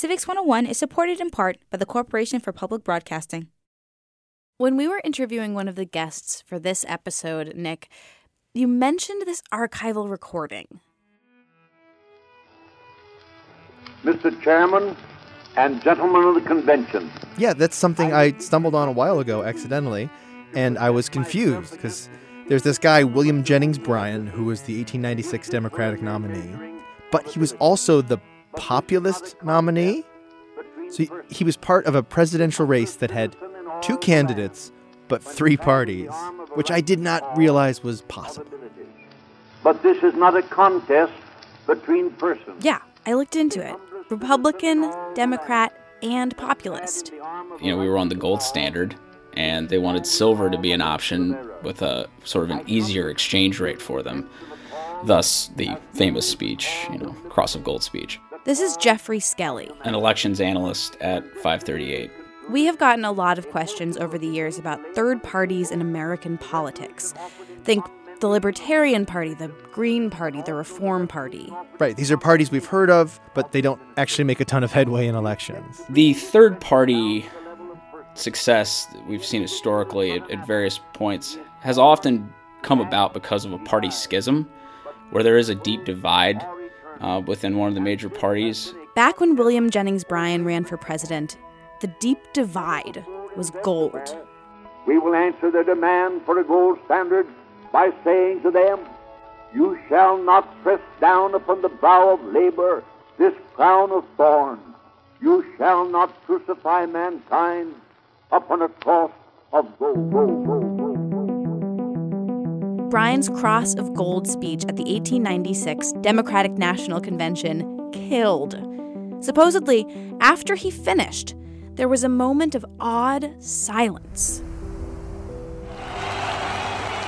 Civics 101 is supported in part by the Corporation for Public Broadcasting. When we were interviewing one of the guests for this episode, Nick, you mentioned this archival recording. Mr. Chairman and gentlemen of the convention. Yeah, that's something I stumbled on a while ago accidentally, and I was confused because there's this guy, William Jennings Bryan, who was the 1896 Democratic nominee, but he was also the populist nominee. So he, he was part of a presidential race that had two candidates, but three parties, which I did not realize was possible. But this is not a contest between persons. Yeah, I looked into it. Republican, Democrat, and populist. You know, we were on the gold standard, and they wanted silver to be an option with a sort of an easier exchange rate for them. Thus, the famous speech, you know, Cross of Gold speech. This is Geoffrey Skelley, an elections analyst at 538. We have gotten a lot of questions over the years about third parties in American politics. Think the Libertarian Party, the Green Party, the Reform Party. Right. These are parties we've heard of, but they don't actually make a ton of headway in elections. The third party success that we've seen historically at, at various points has often come about because of a party schism, where there is a deep divide uh, within one of the major parties. Back when William Jennings Bryan ran for president, the deep divide was gold. We will answer their demand for a gold standard by saying to them, You shall not press down upon the brow of labor this crown of thorns. You shall not crucify mankind upon a cross of gold. gold, gold, gold. Bryan's Cross of Gold speech at the 1896 Democratic National Convention killed. Supposedly, after he finished, there was a moment of awed silence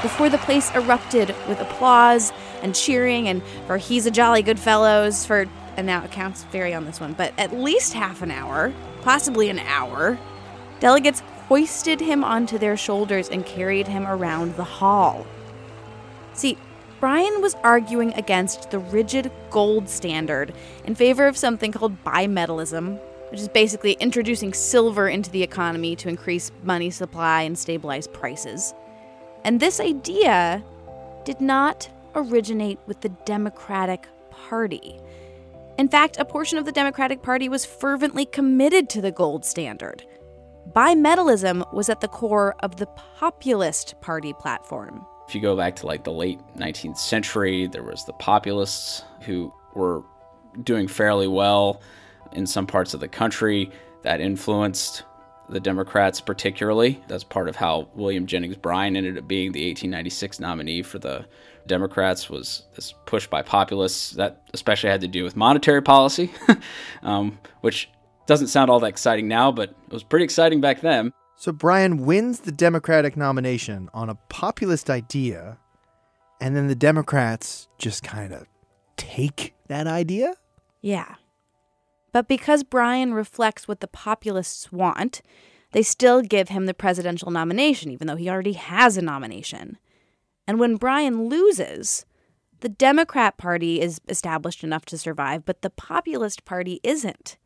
before the place erupted with applause and cheering and for he's a jolly good fellows for and now it counts vary on this one but at least half an hour possibly an hour delegates hoisted him onto their shoulders and carried him around the hall see bryan was arguing against the rigid gold standard in favor of something called bimetallism which is basically introducing silver into the economy to increase money supply and stabilize prices and this idea did not originate with the Democratic Party. In fact, a portion of the Democratic Party was fervently committed to the gold standard. Bimetallism was at the core of the populist party platform. If you go back to like the late 19th century, there was the populists who were doing fairly well in some parts of the country that influenced the Democrats, particularly. That's part of how William Jennings Bryan ended up being the 1896 nominee for the Democrats. Was this push by populists that especially had to do with monetary policy, um, which doesn't sound all that exciting now, but it was pretty exciting back then. So Bryan wins the Democratic nomination on a populist idea, and then the Democrats just kind of take that idea? Yeah. But because Bryan reflects what the populists want, they still give him the presidential nomination, even though he already has a nomination. And when Bryan loses, the Democrat Party is established enough to survive, but the Populist Party isn't.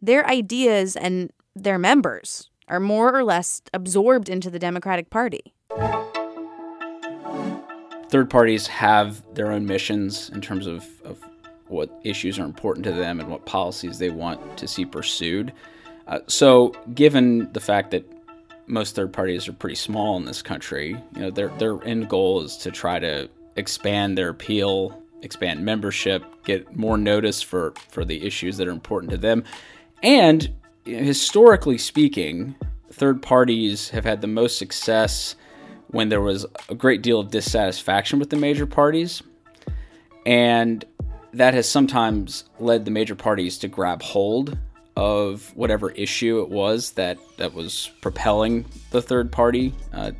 Their ideas and their members are more or less absorbed into the Democratic Party. Third parties have their own missions in terms of, of what issues are important to them and what policies they want to see pursued. Uh, so, given the fact that most third parties are pretty small in this country, you know, their their end goal is to try to expand their appeal, expand membership, get more notice for for the issues that are important to them, and historically speaking, third parties have had the most success when there was a great deal of dissatisfaction with the major parties. And that has sometimes led the major parties to grab hold of whatever issue it was that, that was propelling the third party uh,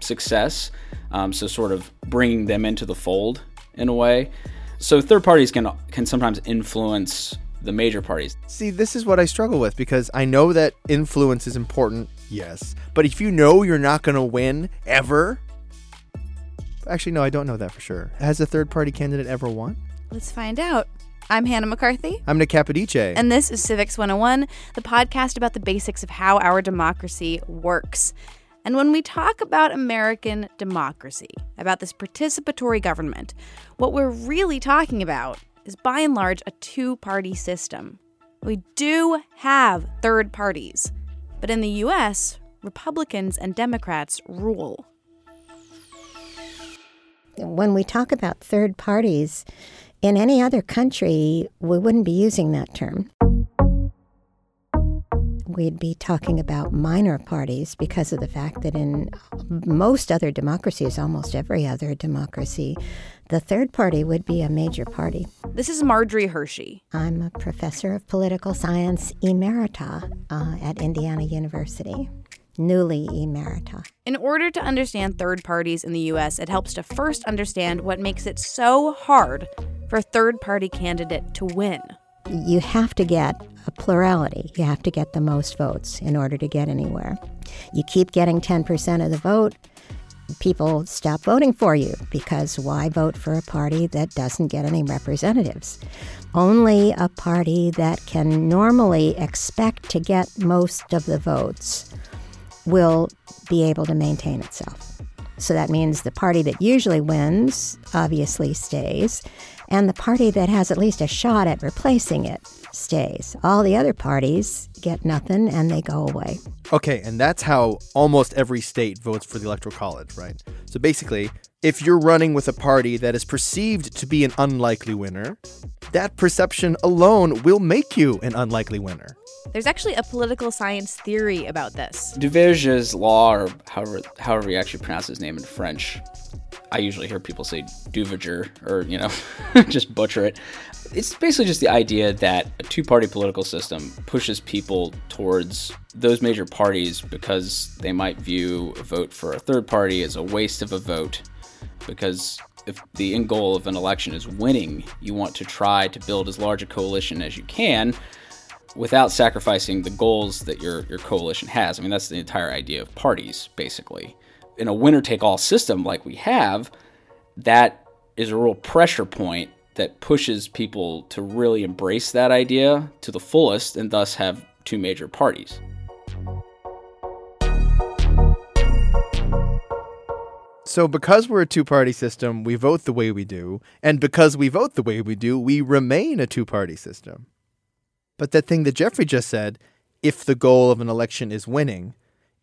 success. Um, so, sort of bringing them into the fold in a way. So, third parties can can sometimes influence the major parties. See, this is what I struggle with because I know that influence is important, yes. But if you know you're not going to win ever, actually, no, I don't know that for sure. Has a third party candidate ever won? Let's find out. I'm Hannah McCarthy. I'm Nick Capodice. And this is Civics 101, the podcast about the basics of how our democracy works. And when we talk about American democracy, about this participatory government, what we're really talking about is by and large a two party system. We do have third parties, but in the US, Republicans and Democrats rule. When we talk about third parties, in any other country, we wouldn't be using that term. We'd be talking about minor parties because of the fact that in most other democracies, almost every other democracy, the third party would be a major party. This is Marjorie Hershey. I'm a professor of political science emerita uh, at Indiana University newly emerita. In order to understand third parties in the US, it helps to first understand what makes it so hard for a third party candidate to win. You have to get a plurality. You have to get the most votes in order to get anywhere. You keep getting 10% of the vote, people stop voting for you because why vote for a party that doesn't get any representatives? Only a party that can normally expect to get most of the votes will be able to maintain itself. So that means the party that usually wins obviously stays, and the party that has at least a shot at replacing it stays. All the other parties get nothing and they go away. Okay, and that's how almost every state votes for the Electoral College, right? So basically, if you're running with a party that is perceived to be an unlikely winner, that perception alone will make you an unlikely winner. There's actually a political science theory about this. Duverger's law, or however however you actually pronounce his name in French. I usually hear people say Duverger, or you know, just butcher it. It's basically just the idea that a two-party political system pushes people towards those major parties because they might view a vote for a third party as a waste of a vote. Because if the end goal of an election is winning, you want to try to build as large a coalition as you can without sacrificing the goals that your your coalition has. I mean, that's the entire idea of parties, basically. In a winner take all system like we have, that is a real pressure point that pushes people to really embrace that idea to the fullest and thus have two major parties. So, because we're a two party system, we vote the way we do. And because we vote the way we do, we remain a two party system. But that thing that Geoffrey just said, if the goal of an election is winning,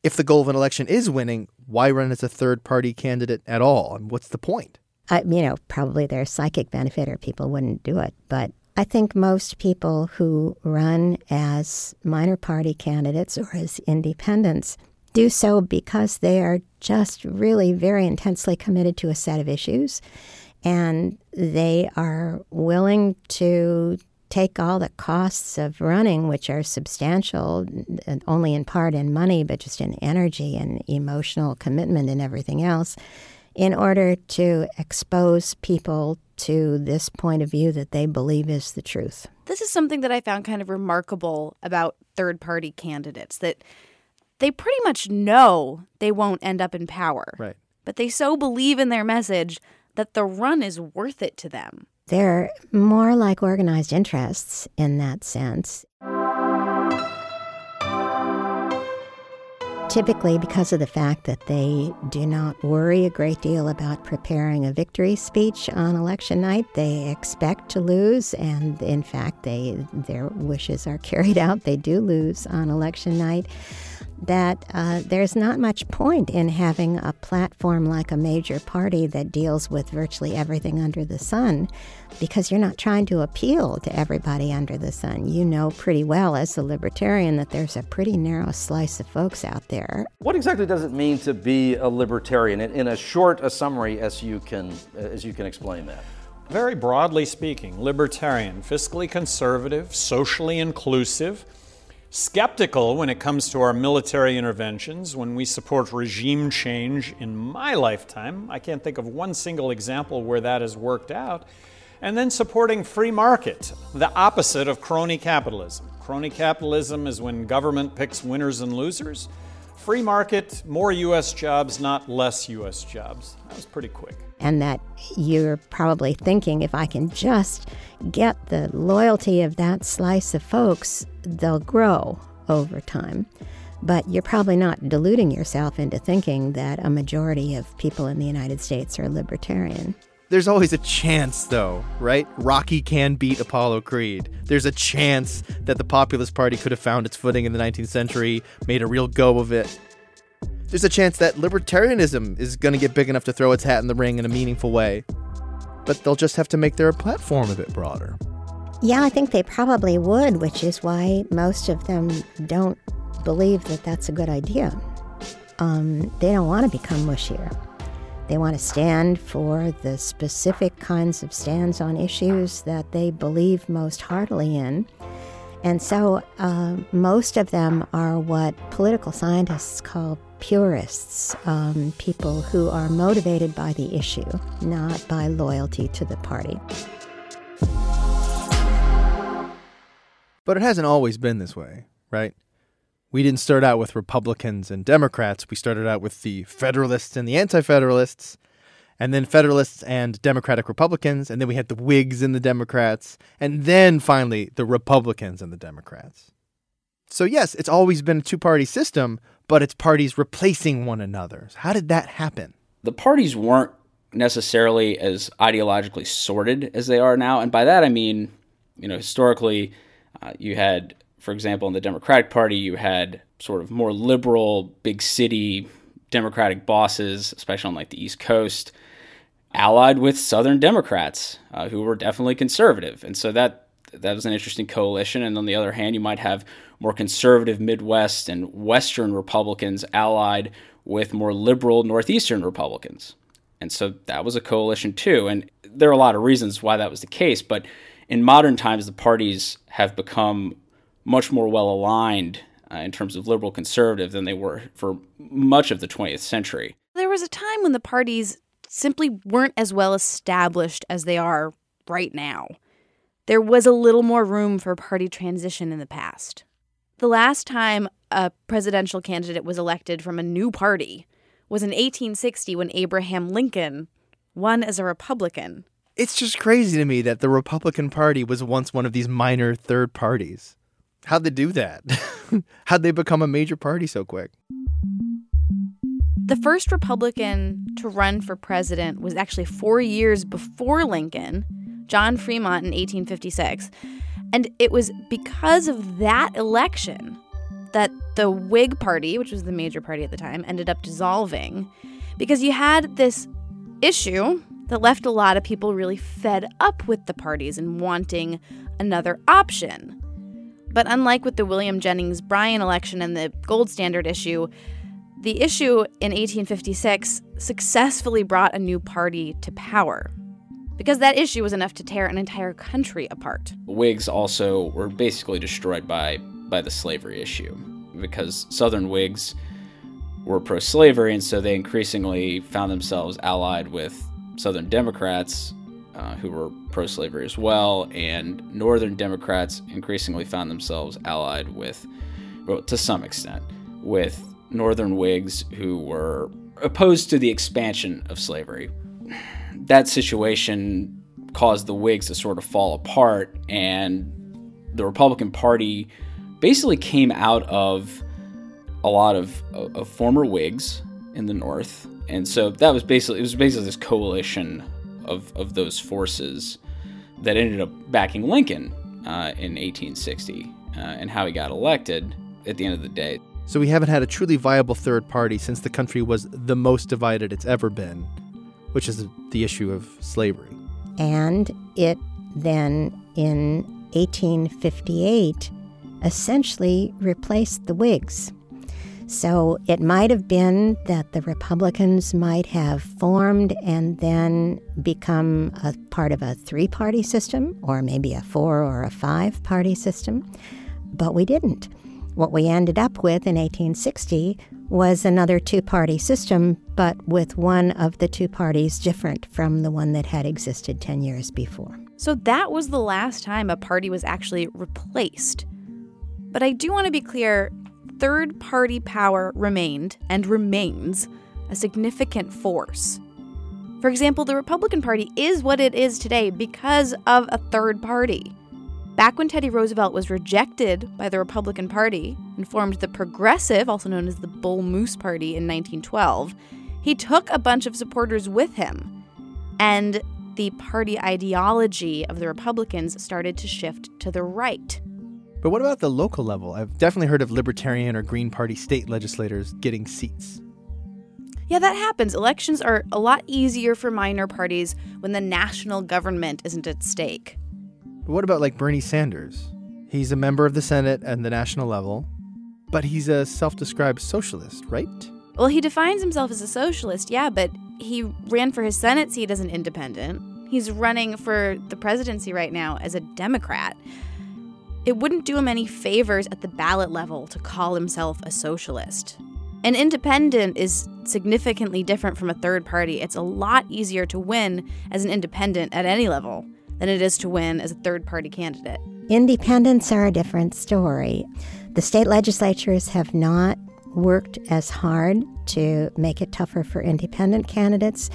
if the goal of an election is winning, why run as a third party candidate at all? And what's the point? I, you know, probably there's psychic benefit or people wouldn't do it. But I think most people who run as minor party candidates or as independents do so because they are just really very intensely committed to a set of issues and they are willing to take all the costs of running, which are substantial, only in part in money, but just in energy and emotional commitment and everything else, in order to expose people to this point of view that they believe is the truth. This is something that I found kind of remarkable about third party candidates that they pretty much know they won't end up in power. Right. But they so believe in their message that the run is worth it to them. They're more like organized interests in that sense. Typically, because of the fact that they do not worry a great deal about preparing a victory speech on election night, they expect to lose, and in fact, they their wishes are carried out. They do lose on election night that uh, there's not much point in having a platform like a major party that deals with virtually everything under the sun because you're not trying to appeal to everybody under the sun. You know pretty well as a libertarian that there's a pretty narrow slice of folks out there. What exactly does it mean to be a libertarian in, in a short a summary as you can as you can explain that? Very broadly speaking, libertarian, fiscally conservative, socially inclusive, skeptical when it comes to our military interventions, when we support regime change in my lifetime. I can't think of one single example where that has worked out. And then supporting free market, the opposite of crony capitalism. Crony capitalism is when government picks winners and losers. free market, more U.S. jobs, not less U.S. jobs. That was pretty quick. And that you're probably thinking if I can just get the loyalty of that slice of folks, they'll grow over time. But you're probably not deluding yourself into thinking that a majority of people in the United States are libertarian. There's always a chance, though, right? Rocky can beat Apollo Creed. There's a chance that the Populist Party could have found its footing in the 19th century, made a real go of it. There's a chance that libertarianism is going to get big enough to throw its hat in the ring in a meaningful way. But they'll just have to make their platform a bit broader. Yeah, I think they probably would, which is why most of them don't believe that that's a good idea. Um, they don't want to become mushier. They want to stand for the specific kinds of stands on issues that they believe most heartily in. And so uh, most of them are what political scientists call purists, um, people who are motivated by the issue, not by loyalty to the party. But it hasn't always been this way, right? We didn't start out with Republicans and Democrats. We started out with the Federalists and the Anti Federalists, and then Federalists and Democratic Republicans, and then we had the Whigs and the Democrats, and then finally the Republicans and the Democrats. So, yes, it's always been a two party system, but it's parties replacing one another. How did that happen? The parties weren't necessarily as ideologically sorted as they are now. And by that, I mean, you know, historically, uh, you had for example, in the Democratic Party, you had sort of more liberal, big city Democratic bosses, especially on like the East Coast, allied with Southern Democrats uh, who were definitely conservative, and so that that was an interesting coalition. And on the other hand, you might have more conservative Midwest and Western Republicans allied with more liberal Northeastern Republicans, and so that was a coalition too. And there are a lot of reasons why that was the case, but in modern times, the parties have become much more well aligned uh, in terms of liberal conservative than they were for much of the 20th century. There was a time when the parties simply weren't as well established as they are right now. There was a little more room for party transition in the past. The last time a presidential candidate was elected from a new party was in 1860 when Abraham Lincoln won as a Republican. It's just crazy to me that the Republican Party was once one of these minor third parties. How'd they do that? How'd they become a major party so quick? The first Republican to run for president was actually four years before Lincoln, John Fremont in 1856. And it was because of that election that the Whig Party, which was the major party at the time, ended up dissolving because you had this issue that left a lot of people really fed up with the parties and wanting another option. But unlike with the William Jennings Bryan election and the gold standard issue, the issue in 1856 successfully brought a new party to power. Because that issue was enough to tear an entire country apart. Whigs also were basically destroyed by, by the slavery issue because Southern Whigs were pro slavery, and so they increasingly found themselves allied with Southern Democrats uh, who were pro slavery as well, and Northern Democrats increasingly found themselves allied with, well, to some extent, with Northern Whigs who were opposed to the expansion of slavery. That situation caused the Whigs to sort of fall apart, and the Republican Party basically came out of a lot of, of former Whigs in the North, and so that was basically it was basically this coalition of, of those forces that ended up backing Lincoln uh, in 1860 uh, and how he got elected at the end of the day. So we haven't had a truly viable third party since the country was the most divided it's ever been, which is the issue of slavery. And it then, in 1858, essentially replaced the Whigs. So it might have been that the Republicans might have formed and then become a part of a three party system, or maybe a four or a five party system, but we didn't. What we ended up with in 1860 was another two party system, but with one of the two parties different from the one that had existed 10 years before. So that was the last time a party was actually replaced. But I do want to be clear third party power remained and remains a significant force. For example, the Republican Party is what it is today because of a third party. Back when Teddy Roosevelt was rejected by the Republican Party and formed the Progressive, also known as the Bull Moose Party, in 1912, he took a bunch of supporters with him. And the party ideology of the Republicans started to shift to the right. But what about the local level? I've definitely heard of Libertarian or Green Party state legislators getting seats. Yeah, that happens. Elections are a lot easier for minor parties when the national government isn't at stake. But what about like Bernie Sanders? He's a member of the Senate and the national level, but he's a self described socialist, right? Well, he defines himself as a socialist, yeah, but he ran for his Senate seat as an independent. He's running for the presidency right now as a Democrat. It wouldn't do him any favors at the ballot level to call himself a socialist. An independent is significantly different from a third party. It's a lot easier to win as an independent at any level than it is to win as a third party candidate. Independents are a different story. The state legislatures have not worked as hard to make it tougher for independent candidates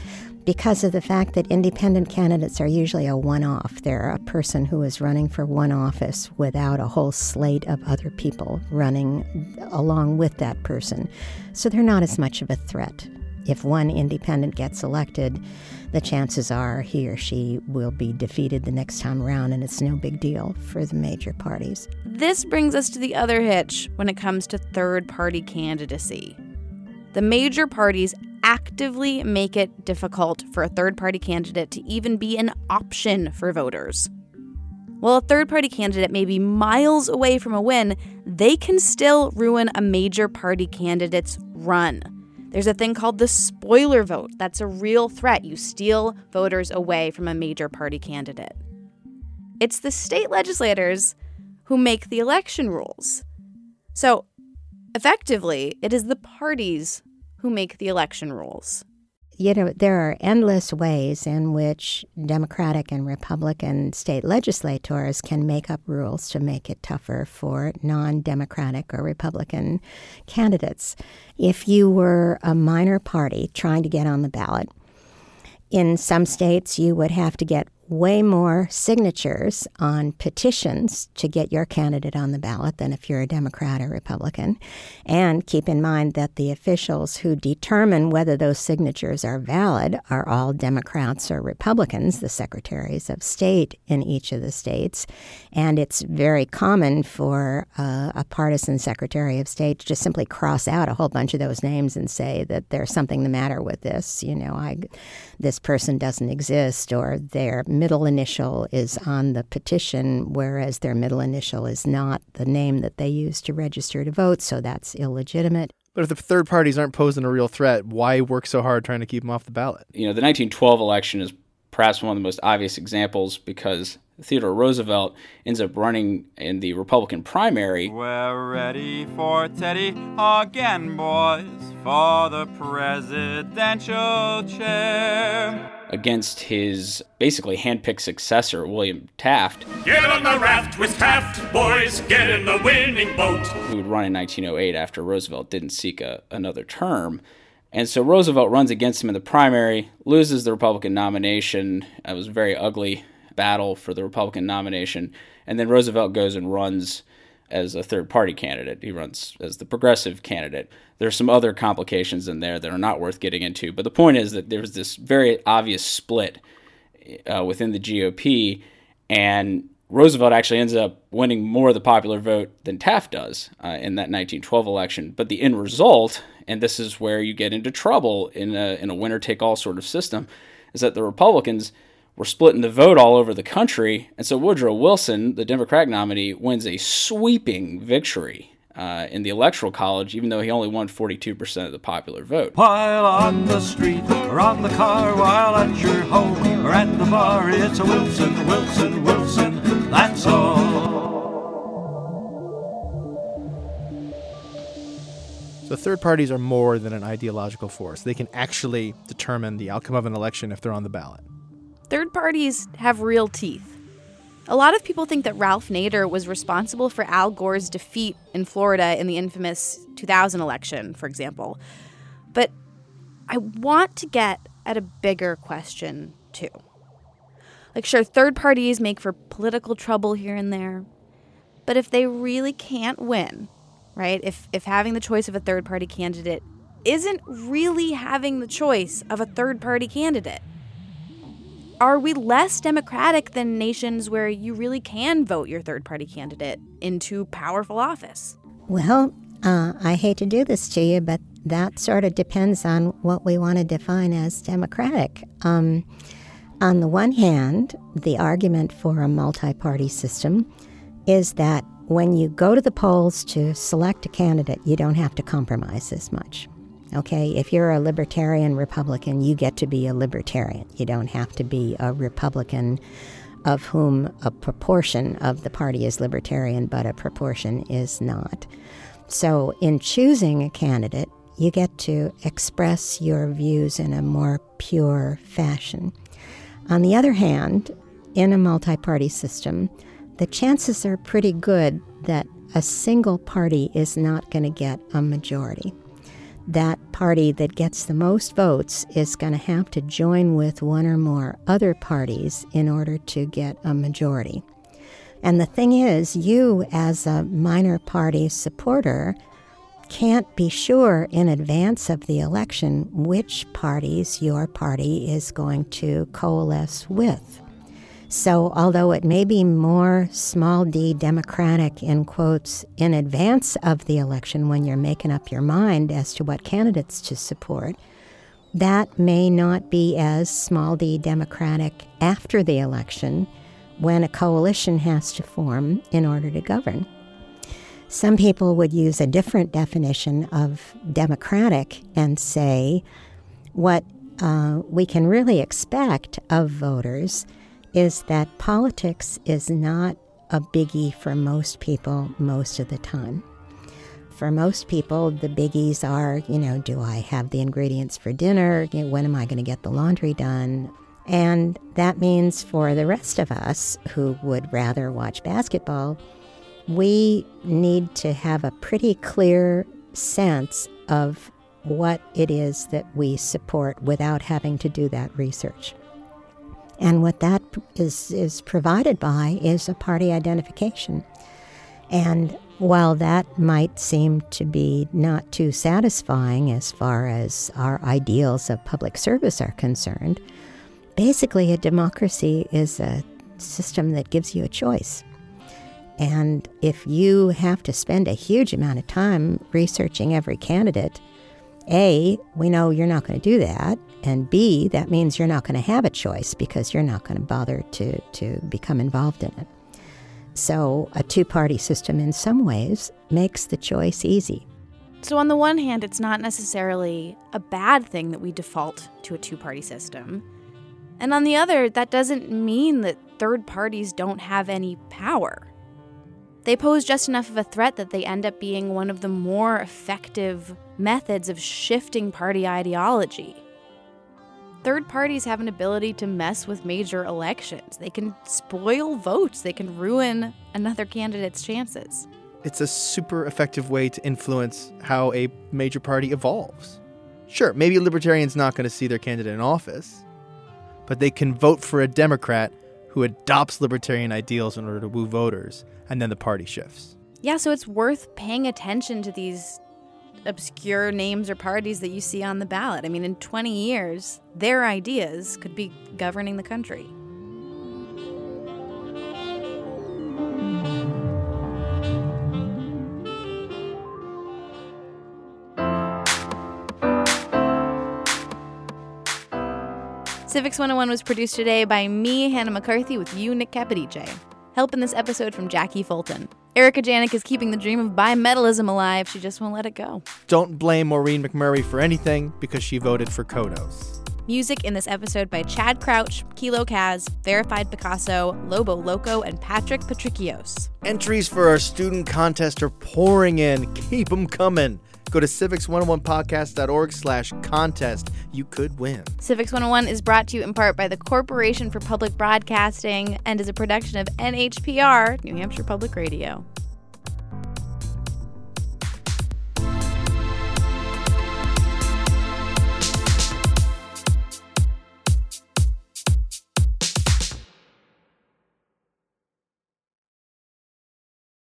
because of the fact that independent candidates are usually a one off. They're a person who is running for one office without a whole slate of other people running along with that person. So they're not as much of a threat. If one independent gets elected, the chances are he or she will be defeated the next time around, and it's no big deal for the major parties. This brings us to the other hitch when it comes to third party candidacy. The major parties actively make it difficult for a third party candidate to even be an option for voters. While a third party candidate may be miles away from a win, they can still ruin a major party candidate's run. There's a thing called the spoiler vote. That's a real threat. You steal voters away from a major party candidate. It's the state legislators who make the election rules. So, effectively, it is the parties who make the election rules you know, there are endless ways in which Democratic and Republican state legislators can make up rules to make it tougher for non Democratic or Republican candidates. If you were a minor party trying to get on the ballot, in some states you would have to get way more signatures on petitions to get your candidate on the ballot than if you're a Democrat or Republican. And keep in mind that the officials who determine whether those signatures are valid are all Democrats or Republicans, the secretaries of state in each of the states. And it's very common for uh, a partisan secretary of state to just simply cross out a whole bunch of those names and say that there's something the matter with this. You know, I, this person doesn't exist or they're middle initial is on the petition, whereas their middle initial is not the name that they use to register to vote, so that's illegitimate. But if the third parties aren't posing a real threat, why work so hard trying to keep them off the ballot? You know, the 1912 election is perhaps one of the most obvious examples because Theodore Roosevelt ends up running in the Republican primary. We're ready for Teddy again, boys, for the presidential chair. Against his basically handpicked successor, William Taft. Get on the raft with Taft, boys, get in the winning boat. Who would run in 1908 after Roosevelt didn't seek a, another term. And so Roosevelt runs against him in the primary, loses the Republican nomination. It was a very ugly battle for the Republican nomination. And then Roosevelt goes and runs as a third party candidate. He runs as the progressive candidate. There's some other complications in there that are not worth getting into. But the point is that there's this very obvious split uh, within the GOP. And Roosevelt actually ends up winning more of the popular vote than Taft does uh, in that 1912 election. But the end result, and this is where you get into trouble in a, in a winner take all sort of system, is that the Republicans were splitting the vote all over the country. And so Woodrow Wilson, the Democratic nominee, wins a sweeping victory uh, in the Electoral College, even though he only won 42% of the popular vote. While on the street, or on the car, while at your home, or at the bar, it's a Wilson, Wilson, Wilson, that's all. So third parties are more than an ideological force. They can actually determine the outcome of an election if they're on the ballot. Third parties have real teeth. A lot of people think that Ralph Nader was responsible for Al Gore's defeat in Florida in the infamous 2000 election, for example. But I want to get at a bigger question, too. Like, sure, third parties make for political trouble here and there, but if they really can't win, right? If, if having the choice of a third party candidate isn't really having the choice of a third party candidate, are we less democratic than nations where you really can vote your third party candidate into powerful office? Well, uh, I hate to do this to you, but that sort of depends on what we want to define as democratic. Um, on the one hand, the argument for a multi party system is that when you go to the polls to select a candidate, you don't have to compromise as much. Okay, if you're a libertarian Republican, you get to be a libertarian. You don't have to be a Republican of whom a proportion of the party is libertarian, but a proportion is not. So, in choosing a candidate, you get to express your views in a more pure fashion. On the other hand, in a multi party system, the chances are pretty good that a single party is not going to get a majority. That party that gets the most votes is going to have to join with one or more other parties in order to get a majority. And the thing is, you, as a minor party supporter, can't be sure in advance of the election which parties your party is going to coalesce with. So, although it may be more small d democratic in quotes in advance of the election when you're making up your mind as to what candidates to support, that may not be as small d democratic after the election when a coalition has to form in order to govern. Some people would use a different definition of democratic and say what uh, we can really expect of voters is that politics is not a biggie for most people most of the time. For most people, the biggies are, you know, do I have the ingredients for dinner? You know, when am I going to get the laundry done? And that means for the rest of us who would rather watch basketball, we need to have a pretty clear sense of what it is that we support without having to do that research. And what that is, is provided by is a party identification. And while that might seem to be not too satisfying as far as our ideals of public service are concerned, basically a democracy is a system that gives you a choice. And if you have to spend a huge amount of time researching every candidate, A, we know you're not going to do that. And B, that means you're not going to have a choice because you're not going to bother to, to become involved in it. So, a two party system in some ways makes the choice easy. So, on the one hand, it's not necessarily a bad thing that we default to a two party system. And on the other, that doesn't mean that third parties don't have any power. They pose just enough of a threat that they end up being one of the more effective methods of shifting party ideology. Third parties have an ability to mess with major elections. They can spoil votes, they can ruin another candidate's chances. It's a super effective way to influence how a major party evolves. Sure, maybe a libertarian's not going to see their candidate in office, but they can vote for a Democrat who adopts libertarian ideals in order to woo voters, and then the party shifts. Yeah, so it's worth paying attention to these obscure names or parties that you see on the ballot. I mean, in 20 years, their ideas could be governing the country. Civics 101 was produced today by me, Hannah McCarthy, with you, Nick Capodice. Help in this episode from Jackie Fulton. Erica Janik is keeping the dream of bimetallism alive. She just won't let it go. Don't blame Maureen McMurray for anything because she voted for Kodos. Music in this episode by Chad Crouch, Kilo Kaz, Verified Picasso, Lobo Loco, and Patrick Patrikios. Entries for our student contest are pouring in. Keep them coming. Go to civics101podcast.org slash contest. You could win. Civics 101 is brought to you in part by the Corporation for Public Broadcasting and is a production of NHPR, New Hampshire Public Radio.